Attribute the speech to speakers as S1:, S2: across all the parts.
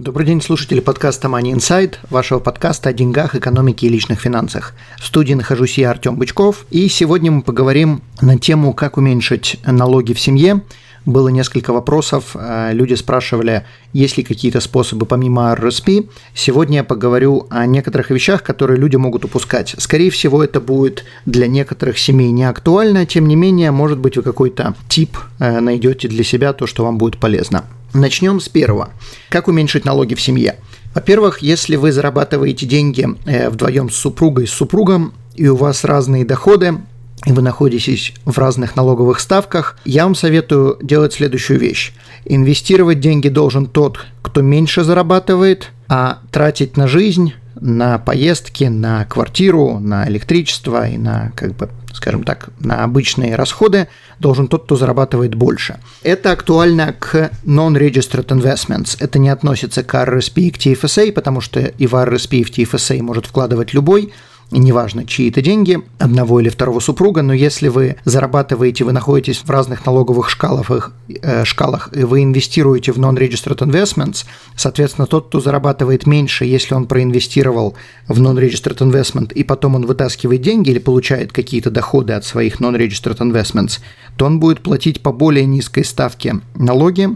S1: Добрый день, слушатели подкаста Money Insight, вашего подкаста о деньгах, экономике и личных финансах. В студии нахожусь я, Артем Бычков, и сегодня мы поговорим на тему, как уменьшить налоги в семье. Было несколько вопросов, э, люди спрашивали, есть ли какие-то способы помимо RSP. Сегодня я поговорю о некоторых вещах, которые люди могут упускать. Скорее всего, это будет для некоторых семей не актуально, тем не менее, может быть, вы какой-то тип э, найдете для себя, то, что вам будет полезно. Начнем с первого. Как уменьшить налоги в семье? Во-первых, если вы зарабатываете деньги э, вдвоем с супругой, с супругом, и у вас разные доходы, и вы находитесь в разных налоговых ставках, я вам советую делать следующую вещь. Инвестировать деньги должен тот, кто меньше зарабатывает, а тратить на жизнь на поездки, на квартиру, на электричество и на, как бы, скажем так, на обычные расходы должен тот, кто зарабатывает больше. Это актуально к non-registered investments. Это не относится к RSP и к TFSA, потому что и в RSP, и в TFSA может вкладывать любой, неважно, чьи это деньги, одного или второго супруга, но если вы зарабатываете, вы находитесь в разных налоговых шкалах, э, шкалах и вы инвестируете в non-registered investments, соответственно, тот, кто зарабатывает меньше, если он проинвестировал в non-registered investment и потом он вытаскивает деньги или получает какие-то доходы от своих non-registered investments, то он будет платить по более низкой ставке налоги,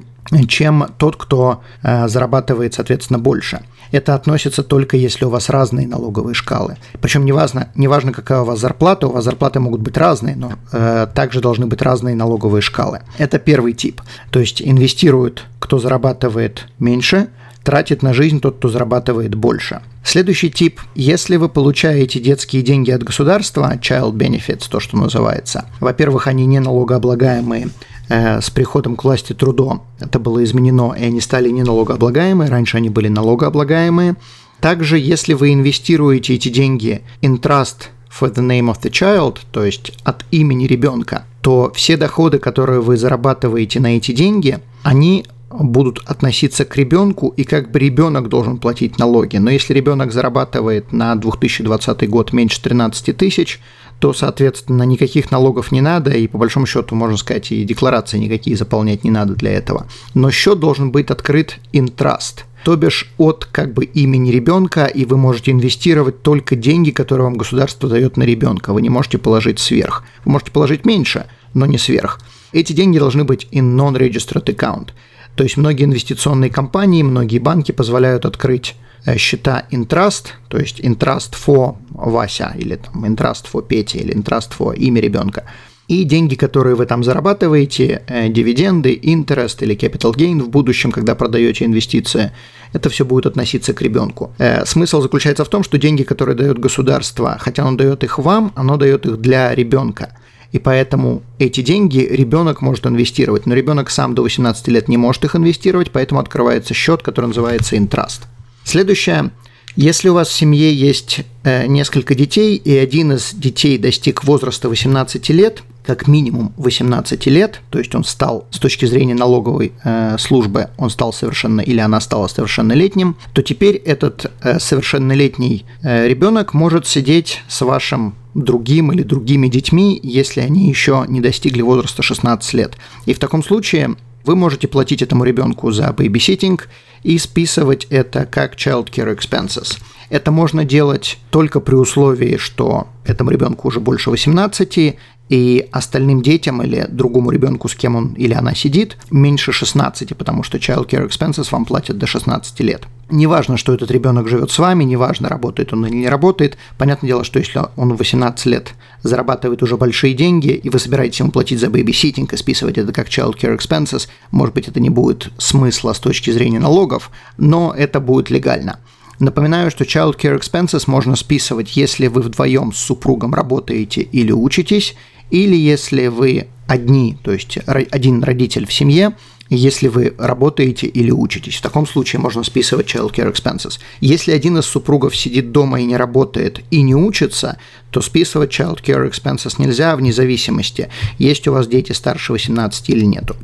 S1: чем тот, кто э, зарабатывает, соответственно, больше. Это относится только если у вас разные налоговые шкалы. Причем неважно, неважно какая у вас зарплата, у вас зарплаты могут быть разные, но э, также должны быть разные налоговые шкалы. Это первый тип. То есть инвестирует, кто зарабатывает меньше, тратит на жизнь тот, кто зарабатывает больше. Следующий тип. Если вы получаете детские деньги от государства, child benefits, то, что называется, во-первых, они не налогооблагаемые, с приходом к власти трудом это было изменено, и они стали не налогооблагаемые, раньше они были налогооблагаемые. Также, если вы инвестируете эти деньги in trust for the name of the child, то есть от имени ребенка, то все доходы, которые вы зарабатываете на эти деньги, они будут относиться к ребенку, и как бы ребенок должен платить налоги. Но если ребенок зарабатывает на 2020 год меньше 13 тысяч, то, соответственно, никаких налогов не надо, и по большому счету, можно сказать, и декларации никакие заполнять не надо для этого. Но счет должен быть открыт trust, то бишь от как бы имени ребенка, и вы можете инвестировать только деньги, которые вам государство дает на ребенка. Вы не можете положить сверх. Вы можете положить меньше, но не сверх. Эти деньги должны быть in non-registered account. То есть многие инвестиционные компании, многие банки позволяют открыть счета Intrust, то есть Intrust for Вася, или там Intrust for Петя, или Intrust for имя ребенка. И деньги, которые вы там зарабатываете, э, дивиденды, интерес или capital gain в будущем, когда продаете инвестиции, это все будет относиться к ребенку. Э, смысл заключается в том, что деньги, которые дает государство, хотя оно дает их вам, оно дает их для ребенка. И поэтому эти деньги ребенок может инвестировать, но ребенок сам до 18 лет не может их инвестировать, поэтому открывается счет, который называется Intrust. Следующее. Если у вас в семье есть э, несколько детей, и один из детей достиг возраста 18 лет, как минимум 18 лет, то есть он стал с точки зрения налоговой э, службы, он стал совершенно или она стала совершеннолетним, то теперь этот э, совершеннолетний ребенок может сидеть с вашим другим или другими детьми, если они еще не достигли возраста 16 лет. И в таком случае вы можете платить этому ребенку за babysitting и списывать это как child care expenses. Это можно делать только при условии, что этому ребенку уже больше 18, и остальным детям или другому ребенку, с кем он или она сидит, меньше 16, потому что child care expenses вам платят до 16 лет. Неважно, что этот ребенок живет с вами, неважно, работает он или не работает. Понятное дело, что если он в 18 лет зарабатывает уже большие деньги, и вы собираетесь ему платить за babysitting и списывать это как child care expenses, может быть, это не будет смысла с точки зрения налогов, но это будет легально. Напоминаю, что child care expenses можно списывать, если вы вдвоем с супругом работаете или учитесь, или если вы одни, то есть один родитель в семье, если вы работаете или учитесь. В таком случае можно списывать child care expenses. Если один из супругов сидит дома и не работает и не учится, то списывать child care expenses нельзя вне зависимости, есть у вас дети старше 18 или нету.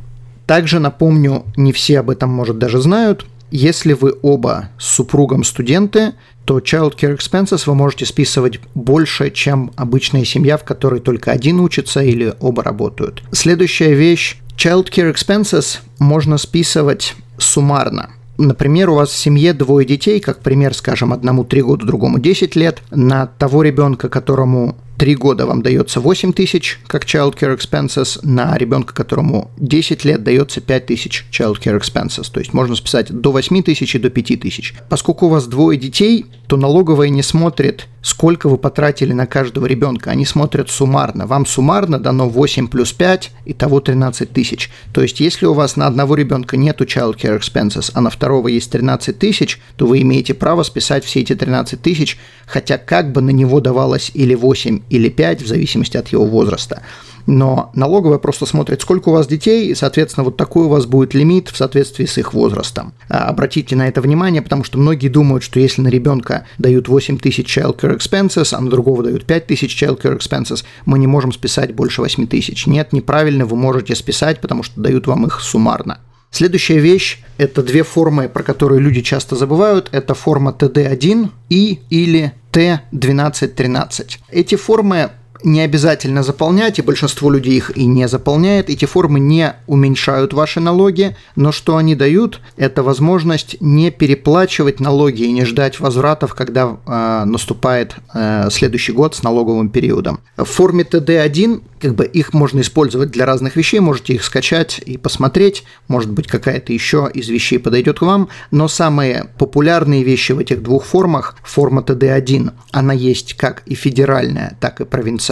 S1: Также напомню, не все об этом, может, даже знают, если вы оба с супругом студенты, то child care expenses вы можете списывать больше, чем обычная семья, в которой только один учится или оба работают. Следующая вещь. Child care expenses можно списывать суммарно. Например, у вас в семье двое детей, как пример, скажем, одному 3 года, другому 10 лет. На того ребенка, которому три года вам дается 8 тысяч как child care expenses, на ребенка, которому 10 лет дается 5 тысяч child care expenses. То есть можно списать до 8 тысяч и до 5 тысяч. Поскольку у вас двое детей, то налоговая не смотрит, сколько вы потратили на каждого ребенка. Они смотрят суммарно. Вам суммарно дано 8 плюс 5, и того 13 тысяч. То есть если у вас на одного ребенка нету child care expenses, а на второго есть 13 тысяч, то вы имеете право списать все эти 13 тысяч, хотя как бы на него давалось или 8, или 5, в зависимости от его возраста. Но налоговая просто смотрит, сколько у вас детей, и, соответственно, вот такой у вас будет лимит в соответствии с их возрастом. А, обратите на это внимание, потому что многие думают, что если на ребенка дают 8 тысяч child care expenses, а на другого дают 5 тысяч child care expenses, мы не можем списать больше 8 тысяч. Нет, неправильно, вы можете списать, потому что дают вам их суммарно. Следующая вещь – это две формы, про которые люди часто забывают. Это форма TD1 и или Т1213. Эти формы не обязательно заполнять, и большинство людей их и не заполняет. Эти формы не уменьшают ваши налоги, но что они дают, это возможность не переплачивать налоги и не ждать возвратов, когда э, наступает э, следующий год с налоговым периодом. В форме TD1 как бы их можно использовать для разных вещей, можете их скачать и посмотреть, может быть какая-то еще из вещей подойдет к вам, но самые популярные вещи в этих двух формах, форма TD1, она есть как и федеральная, так и провинциальная,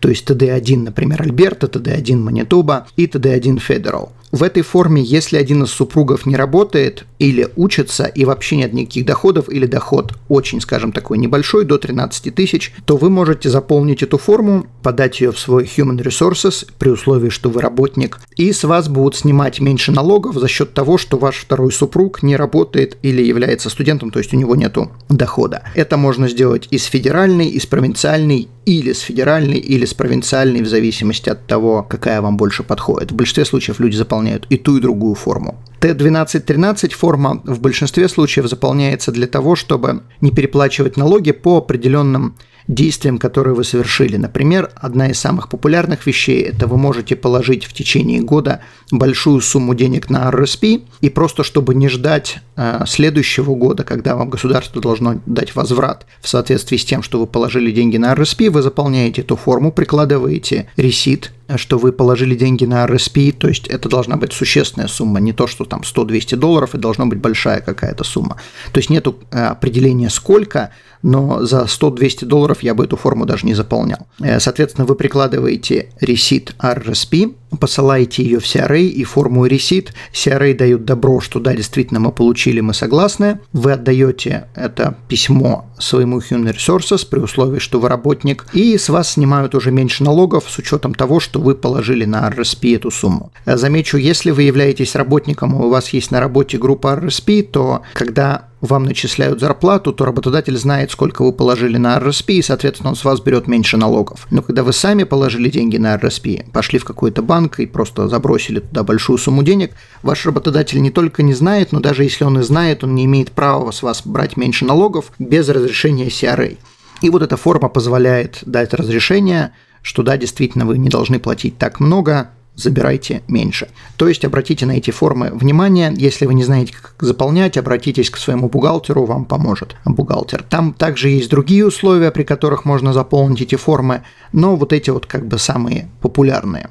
S1: то есть TD1, например, Альберта, TD1 Манитоба и TD1 Federal. В этой форме, если один из супругов не работает или учится и вообще нет никаких доходов или доход очень, скажем, такой небольшой, до 13 тысяч, то вы можете заполнить эту форму, подать ее в свой Human Resources при условии, что вы работник, и с вас будут снимать меньше налогов за счет того, что ваш второй супруг не работает или является студентом, то есть у него нет дохода. Это можно сделать из федеральной, из провинциальной или с федеральной, или с провинциальной, в зависимости от того, какая вам больше подходит. В большинстве случаев люди заполняют и ту, и другую форму. Т1213 форма в большинстве случаев заполняется для того, чтобы не переплачивать налоги по определенным действиям, которые вы совершили. Например, одна из самых популярных вещей – это вы можете положить в течение года большую сумму денег на RSP, и просто чтобы не ждать э, следующего года, когда вам государство должно дать возврат в соответствии с тем, что вы положили деньги на RSP, вы заполняете эту форму, прикладываете ресит, что вы положили деньги на RSP, то есть это должна быть существенная сумма, не то, что там 100-200 долларов, и должна быть большая какая-то сумма. То есть нет э, определения сколько, но за 100-200 долларов я бы эту форму даже не заполнял. Э, соответственно, вы прикладываете ресит RSP, посылаете ее в CRA и форму ресит. CRA дают добро, что да, действительно мы получили, мы согласны. Вы отдаете это письмо своему Human Resources при условии, что вы работник, и с вас снимают уже меньше налогов с учетом того, что вы положили на RSP эту сумму. Э, замечу, если вы являетесь работником, и у вас есть на работе группа RSP, то когда вам начисляют зарплату, то работодатель знает, сколько вы положили на RSP, и, соответственно, он с вас берет меньше налогов. Но когда вы сами положили деньги на RSP, пошли в какой-то банк и просто забросили туда большую сумму денег, ваш работодатель не только не знает, но даже если он и знает, он не имеет права с вас брать меньше налогов без разрешения CRA. И вот эта форма позволяет дать разрешение, что да, действительно, вы не должны платить так много, забирайте меньше. То есть обратите на эти формы внимание. Если вы не знаете, как заполнять, обратитесь к своему бухгалтеру, вам поможет бухгалтер. Там также есть другие условия, при которых можно заполнить эти формы, но вот эти вот как бы самые популярные.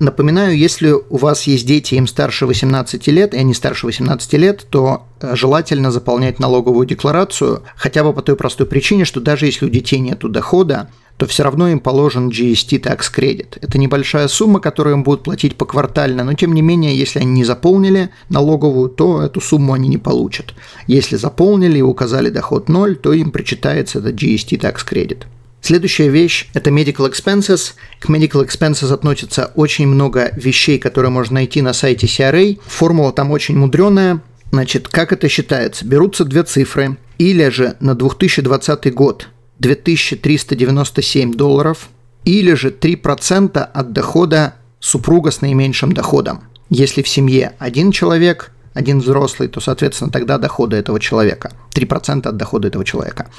S1: Напоминаю, если у вас есть дети, им старше 18 лет, и они старше 18 лет, то э, желательно заполнять налоговую декларацию, хотя бы по той простой причине, что даже если у детей нет дохода, то все равно им положен GST Tax Credit. Это небольшая сумма, которую им будут платить поквартально, но тем не менее, если они не заполнили налоговую, то эту сумму они не получат. Если заполнили и указали доход 0, то им причитается этот GST Tax Credit. Следующая вещь – это medical expenses. К medical expenses относится очень много вещей, которые можно найти на сайте CRA. Формула там очень мудреная. Значит, как это считается? Берутся две цифры, или же на 2020 год 2397 долларов, или же 3% от дохода супруга с наименьшим доходом. Если в семье один человек, один взрослый, то, соответственно, тогда дохода этого человека. 3% от дохода этого человека.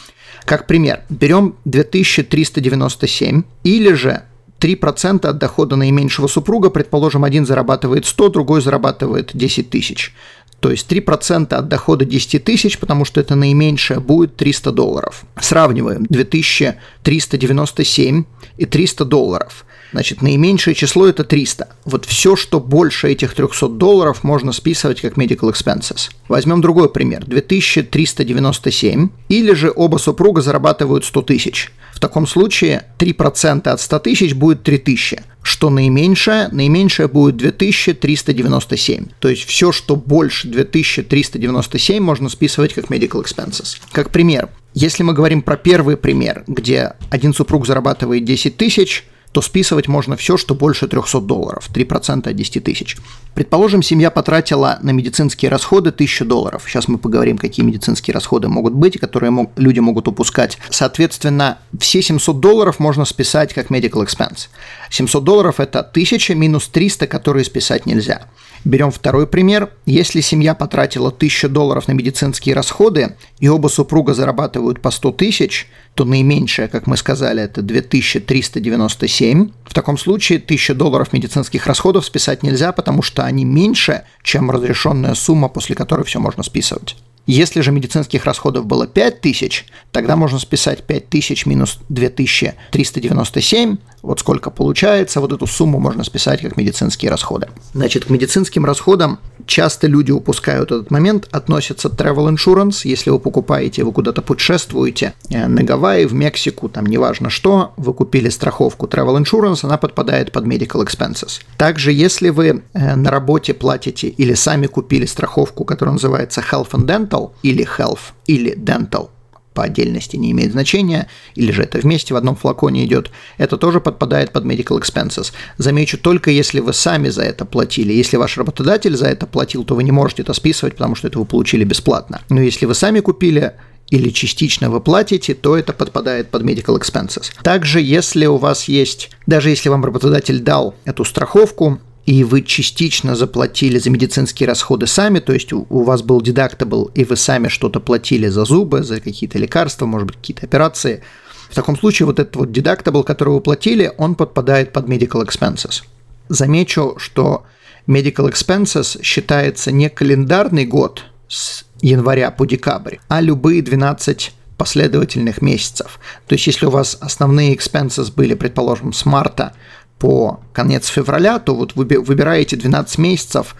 S1: Как пример, берем 2397 или же 3% от дохода наименьшего супруга, предположим, один зарабатывает 100, другой зарабатывает 10 тысяч. То есть 3% от дохода 10 тысяч, потому что это наименьшее, будет 300 долларов. Сравниваем 2397 и 300 долларов. Значит, наименьшее число это 300. Вот все, что больше этих 300 долларов, можно списывать как medical expenses. Возьмем другой пример. 2397. Или же оба супруга зарабатывают 100 тысяч. В таком случае 3% от 100 тысяч будет 3000 что наименьшее, наименьшее будет 2397. То есть все, что больше 2397, можно списывать как medical expenses. Как пример, если мы говорим про первый пример, где один супруг зарабатывает 10 тысяч, то списывать можно все, что больше 300 долларов, 3% от 10 тысяч. Предположим, семья потратила на медицинские расходы 1000 долларов. Сейчас мы поговорим, какие медицинские расходы могут быть, которые мог, люди могут упускать. Соответственно, все 700 долларов можно списать как medical expense. 700 долларов – это 1000 минус 300, которые списать нельзя. Берем второй пример. Если семья потратила 1000 долларов на медицинские расходы, и оба супруга зарабатывают по 100 тысяч, то наименьшее, как мы сказали, это 2397. В таком случае 1000 долларов медицинских расходов списать нельзя, потому что они меньше, чем разрешенная сумма, после которой все можно списывать. Если же медицинских расходов было 5000, тогда можно списать 5000 минус 2397, вот сколько получается, вот эту сумму можно списать как медицинские расходы. Значит, к медицинским расходам часто люди упускают этот момент, относится travel insurance, если вы покупаете, вы куда-то путешествуете э, на Гавайи, в Мексику, там неважно что, вы купили страховку travel insurance, она подпадает под medical expenses. Также, если вы э, на работе платите или сами купили страховку, которая называется health and dental, или health, или dental, по отдельности не имеет значения, или же это вместе в одном флаконе идет, это тоже подпадает под medical expenses. Замечу, только если вы сами за это платили. Если ваш работодатель за это платил, то вы не можете это списывать, потому что это вы получили бесплатно. Но если вы сами купили, или частично вы платите, то это подпадает под medical expenses. Также, если у вас есть, даже если вам работодатель дал эту страховку, и вы частично заплатили за медицинские расходы сами, то есть у, вас был deductible, и вы сами что-то платили за зубы, за какие-то лекарства, может быть, какие-то операции, в таком случае вот этот вот deductible, который вы платили, он подпадает под medical expenses. Замечу, что medical expenses считается не календарный год с января по декабрь, а любые 12 последовательных месяцев. То есть, если у вас основные expenses были, предположим, с марта по конец февраля, то вот вы выбираете 12 месяцев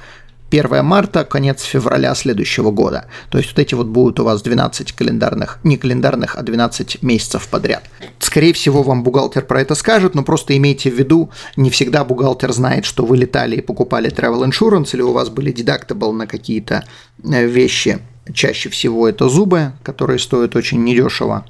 S1: 1 марта, конец февраля следующего года. То есть вот эти вот будут у вас 12 календарных, не календарных, а 12 месяцев подряд. Скорее всего, вам бухгалтер про это скажет, но просто имейте в виду, не всегда бухгалтер знает, что вы летали и покупали travel insurance, или у вас были deductible на какие-то э, вещи. Чаще всего это зубы, которые стоят очень недешево.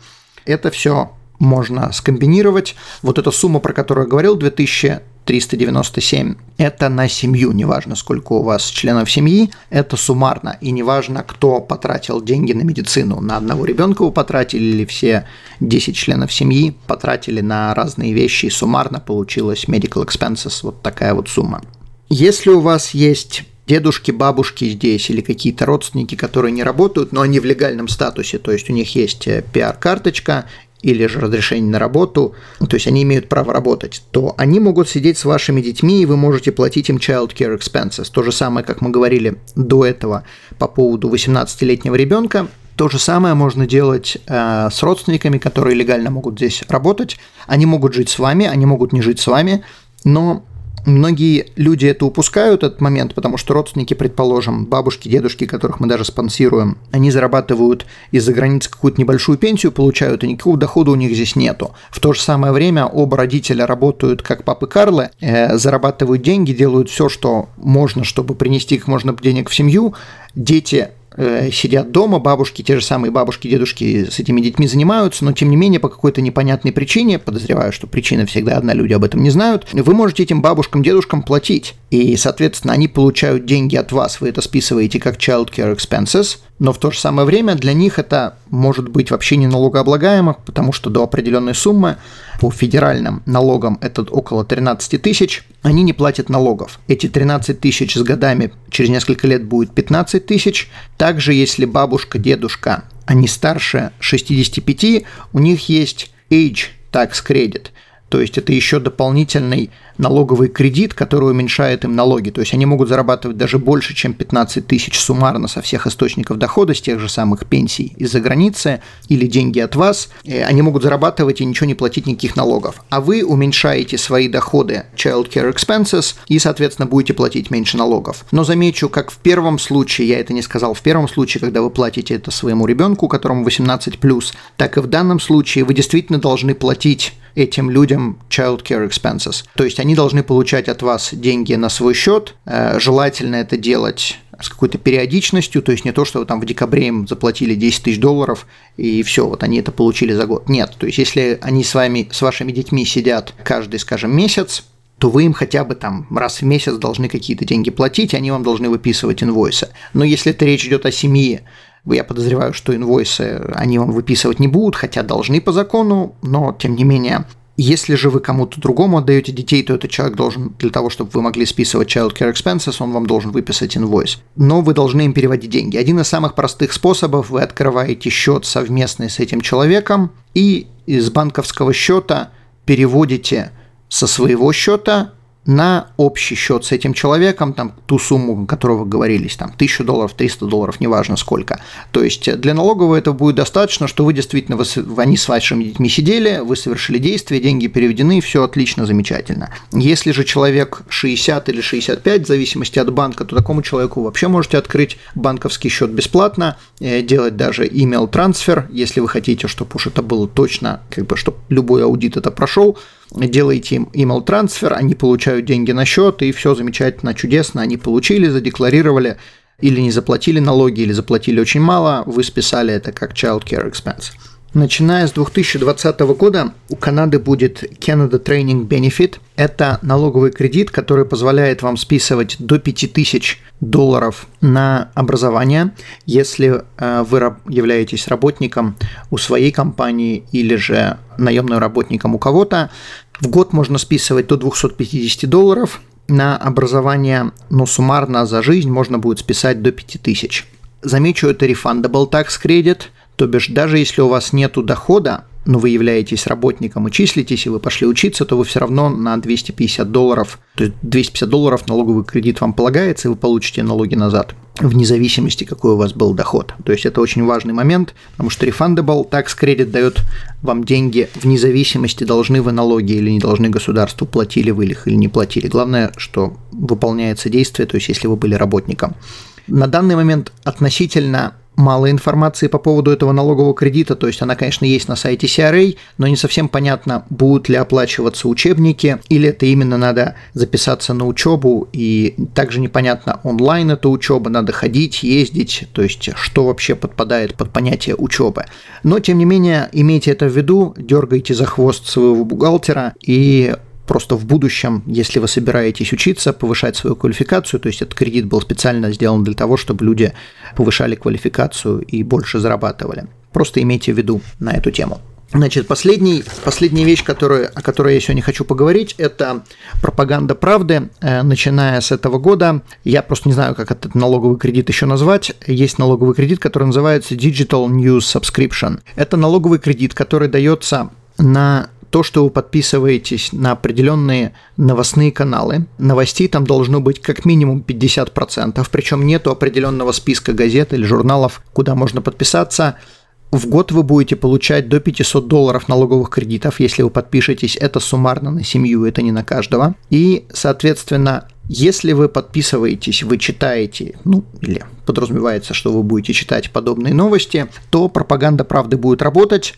S1: Это все можно скомбинировать. Вот эта сумма, про которую я говорил, 2397, это на семью, неважно, сколько у вас членов семьи, это суммарно, и неважно, кто потратил деньги на медицину, на одного ребенка вы потратили или все 10 членов семьи потратили на разные вещи, и суммарно получилось medical expenses, вот такая вот сумма. Если у вас есть дедушки, бабушки здесь или какие-то родственники, которые не работают, но они в легальном статусе, то есть у них есть пиар-карточка, или же разрешение на работу, то есть они имеют право работать, то они могут сидеть с вашими детьми, и вы можете платить им child care expenses. То же самое, как мы говорили до этого по поводу 18-летнего ребенка, то же самое можно делать э, с родственниками, которые легально могут здесь работать. Они могут жить с вами, они могут не жить с вами, но Многие люди это упускают, этот момент, потому что родственники, предположим, бабушки, дедушки, которых мы даже спонсируем, они зарабатывают из-за границы какую-то небольшую пенсию, получают, и никакого дохода у них здесь нету. В то же самое время оба родителя работают как папы Карлы, э, зарабатывают деньги, делают все, что можно, чтобы принести как можно денег в семью. Дети сидят дома, бабушки, те же самые бабушки, дедушки с этими детьми занимаются, но тем не менее по какой-то непонятной причине, подозреваю, что причина всегда одна, люди об этом не знают, вы можете этим бабушкам, дедушкам платить. И, соответственно, они получают деньги от вас, вы это списываете как child care expenses, но в то же самое время для них это может быть вообще не налогооблагаемо, потому что до определенной суммы по федеральным налогам это около 13 тысяч, они не платят налогов. Эти 13 тысяч с годами через несколько лет будет 15 тысяч. Также, если бабушка, дедушка, они старше 65, у них есть age tax credit, то есть это еще дополнительный налоговый кредит, который уменьшает им налоги. То есть они могут зарабатывать даже больше, чем 15 тысяч суммарно со всех источников дохода, с тех же самых пенсий из-за границы или деньги от вас. Они могут зарабатывать и ничего не платить никаких налогов. А вы уменьшаете свои доходы child care expenses и, соответственно, будете платить меньше налогов. Но замечу, как в первом случае, я это не сказал, в первом случае, когда вы платите это своему ребенку, которому 18+, так и в данном случае вы действительно должны платить этим людям child care expenses. То есть они должны получать от вас деньги на свой счет. Э, желательно это делать с какой-то периодичностью, то есть не то, что вы там в декабре им заплатили 10 тысяч долларов и все, вот они это получили за год. Нет, то есть если они с вами, с вашими детьми сидят каждый, скажем, месяц, то вы им хотя бы там раз в месяц должны какие-то деньги платить, они вам должны выписывать инвойсы. Но если это речь идет о семье, я подозреваю, что инвойсы они вам выписывать не будут, хотя должны по закону, но тем не менее если же вы кому-то другому отдаете детей, то этот человек должен, для того, чтобы вы могли списывать child care expenses, он вам должен выписать инвойс. Но вы должны им переводить деньги. Один из самых простых способов, вы открываете счет совместный с этим человеком и из банковского счета переводите со своего счета на общий счет с этим человеком, там, ту сумму, о которой вы говорились, там, 1000 долларов, 300 долларов, неважно сколько. То есть для налогового этого будет достаточно, что вы действительно, вы, они с вашими детьми сидели, вы совершили действие, деньги переведены, все отлично, замечательно. Если же человек 60 или 65, в зависимости от банка, то такому человеку вообще можете открыть банковский счет бесплатно, э, делать даже email трансфер, если вы хотите, чтобы уж это было точно, как бы, чтобы любой аудит это прошел, делаете им email трансфер, они получают деньги на счет, и все замечательно, чудесно, они получили, задекларировали, или не заплатили налоги, или заплатили очень мало, вы списали это как child care expense. Начиная с 2020 года у Канады будет Canada Training Benefit. Это налоговый кредит, который позволяет вам списывать до 5000 долларов на образование, если э, вы являетесь работником у своей компании или же наемным работником у кого-то. В год можно списывать до 250 долларов, на образование, но суммарно за жизнь можно будет списать до 5000. Замечу, это refundable tax credit – то бишь, даже если у вас нет дохода, но вы являетесь работником и числитесь, и вы пошли учиться, то вы все равно на 250 долларов, то есть 250 долларов налоговый кредит вам полагается, и вы получите налоги назад, вне зависимости, какой у вас был доход. То есть это очень важный момент, потому что refundable tax credit дает вам деньги вне зависимости, должны вы налоги или не должны государству, платили вы их или не платили. Главное, что выполняется действие, то есть если вы были работником. На данный момент относительно мало информации по поводу этого налогового кредита, то есть она, конечно, есть на сайте CRA, но не совсем понятно, будут ли оплачиваться учебники, или это именно надо записаться на учебу, и также непонятно, онлайн это учеба, надо ходить, ездить, то есть что вообще подпадает под понятие учебы. Но, тем не менее, имейте это в виду, дергайте за хвост своего бухгалтера и просто в будущем, если вы собираетесь учиться, повышать свою квалификацию, то есть этот кредит был специально сделан для того, чтобы люди повышали квалификацию и больше зарабатывали. Просто имейте в виду на эту тему. Значит, последний, последняя вещь, которую, о которой я сегодня хочу поговорить, это пропаганда правды. Э, начиная с этого года, я просто не знаю, как этот налоговый кредит еще назвать, есть налоговый кредит, который называется Digital News Subscription. Это налоговый кредит, который дается на то, что вы подписываетесь на определенные новостные каналы. Новостей там должно быть как минимум 50%, причем нету определенного списка газет или журналов, куда можно подписаться. В год вы будете получать до 500 долларов налоговых кредитов, если вы подпишетесь. Это суммарно на семью, это не на каждого. И, соответственно, если вы подписываетесь, вы читаете, ну, или подразумевается, что вы будете читать подобные новости, то пропаганда правды будет работать.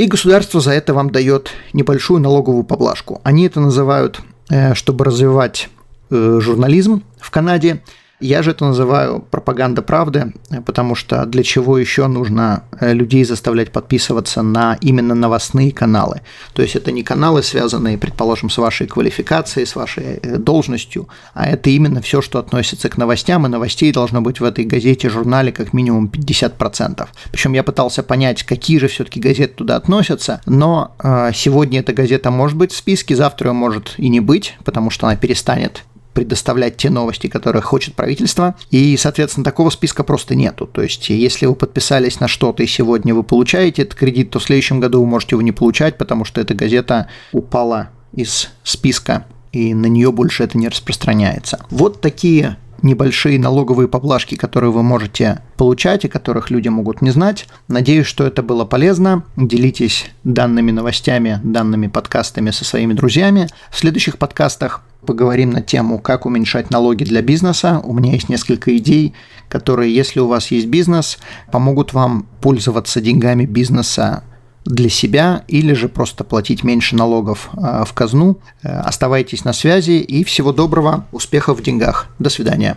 S1: И государство за это вам дает небольшую налоговую поблажку. Они это называют, э, чтобы развивать э, журнализм в Канаде, Я же это называю пропаганда правды, потому что для чего еще нужно э, людей заставлять подписываться на именно новостные каналы. То есть это не каналы, связанные, предположим, с вашей квалификацией, с вашей э, должностью, а это именно все, что относится к новостям, и новостей должно быть в этой газете, журнале как минимум 50%. Причем я пытался понять, какие же все-таки газеты туда относятся, но э, сегодня эта газета может быть в списке, завтра ее может и не быть, потому что она перестанет предоставлять те новости, которые хочет правительство. И, соответственно, такого списка просто нету. То есть, если вы подписались на что-то и сегодня вы получаете этот кредит, то в следующем году вы можете его не получать, потому что эта газета упала из списка и на нее больше это не распространяется. Вот такие небольшие налоговые поблажки, которые вы можете получать и которых люди могут не знать. Надеюсь, что это было полезно. Делитесь данными новостями, данными подкастами со своими друзьями. В следующих подкастах поговорим на тему, как уменьшать налоги для бизнеса. У меня есть несколько идей, которые, если у вас есть бизнес, помогут вам пользоваться деньгами бизнеса для себя или же просто платить меньше налогов а, в казну. Э, оставайтесь на связи и всего доброго, успехов в деньгах. До свидания.